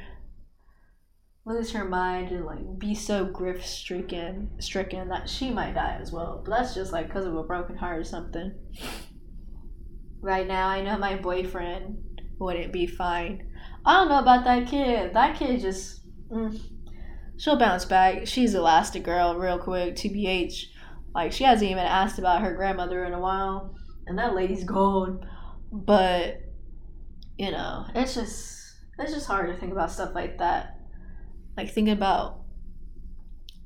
lose her mind and like be so grief stricken stricken that she might die as well but that's just like because of a broken heart or something right now i know my boyfriend would it be fine? I don't know about that kid. That kid just. Mm, she'll bounce back. She's elastic girl, real quick, TBH. Like, she hasn't even asked about her grandmother in a while. And that lady's gone. But, you know, it's just. It's just hard to think about stuff like that. Like, thinking about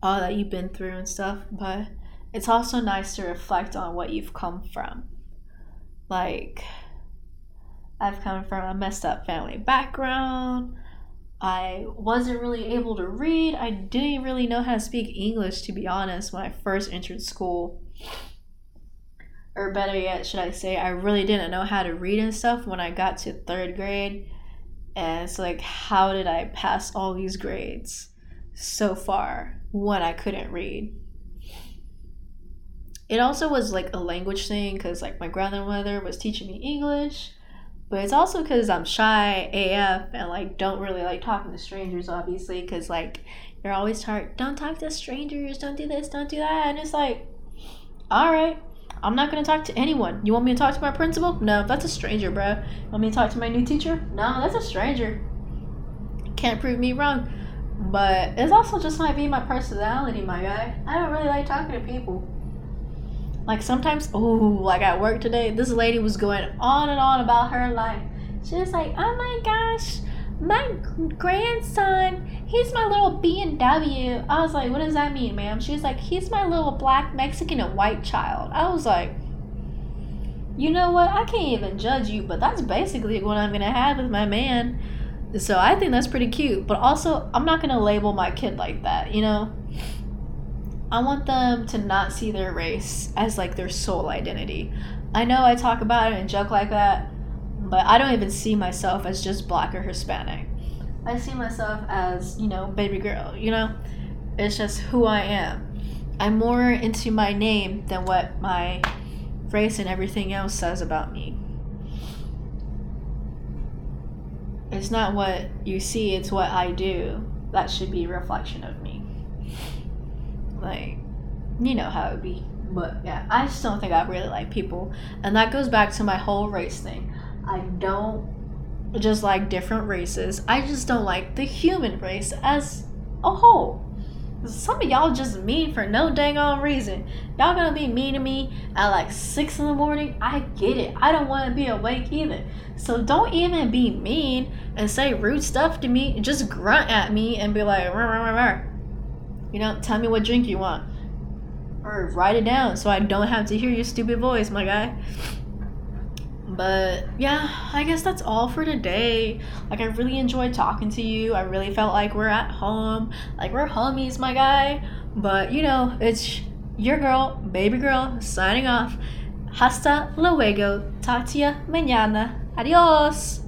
all that you've been through and stuff. But it's also nice to reflect on what you've come from. Like I've come from a messed up family background. I wasn't really able to read. I didn't really know how to speak English, to be honest, when I first entered school. Or better yet, should I say, I really didn't know how to read and stuff when I got to third grade. And it's like, how did I pass all these grades so far when I couldn't read? It also was like a language thing because, like, my grandmother was teaching me English but it's also because I'm shy AF and like don't really like talking to strangers, obviously, because like you're always taught don't talk to strangers, don't do this, don't do that, and it's like, all right, I'm not gonna talk to anyone. You want me to talk to my principal? No, that's a stranger, bro. You want me to talk to my new teacher? No, that's a stranger. Can't prove me wrong. But it's also just might be my personality, my guy. I don't really like talking to people. Like sometimes, oh, like at work today, this lady was going on and on about her life. She was like, oh my gosh, my grandson, he's my little BMW. I was like, what does that mean, ma'am? She was like, he's my little black Mexican and white child. I was like, you know what? I can't even judge you, but that's basically what I'm gonna have with my man. So I think that's pretty cute. But also, I'm not gonna label my kid like that, you know? I want them to not see their race as like their sole identity. I know I talk about it and joke like that, but I don't even see myself as just black or Hispanic. I see myself as, you know, baby girl, you know? It's just who I am. I'm more into my name than what my race and everything else says about me. It's not what you see, it's what I do. That should be a reflection of me. Like, you know how it would be. But yeah, I just don't think I really like people. And that goes back to my whole race thing. I don't just like different races. I just don't like the human race as a whole. Some of y'all just mean for no dang on reason. Y'all gonna be mean to me at like six in the morning. I get it. I don't want to be awake either. So don't even be mean and say rude stuff to me. Just grunt at me and be like, rah, rah, rah, you know, tell me what drink you want. Or write it down so I don't have to hear your stupid voice, my guy. But yeah, I guess that's all for today. Like, I really enjoyed talking to you. I really felt like we're at home, like we're homies, my guy. But you know, it's your girl, baby girl, signing off. Hasta luego. Ya mañana. Adios.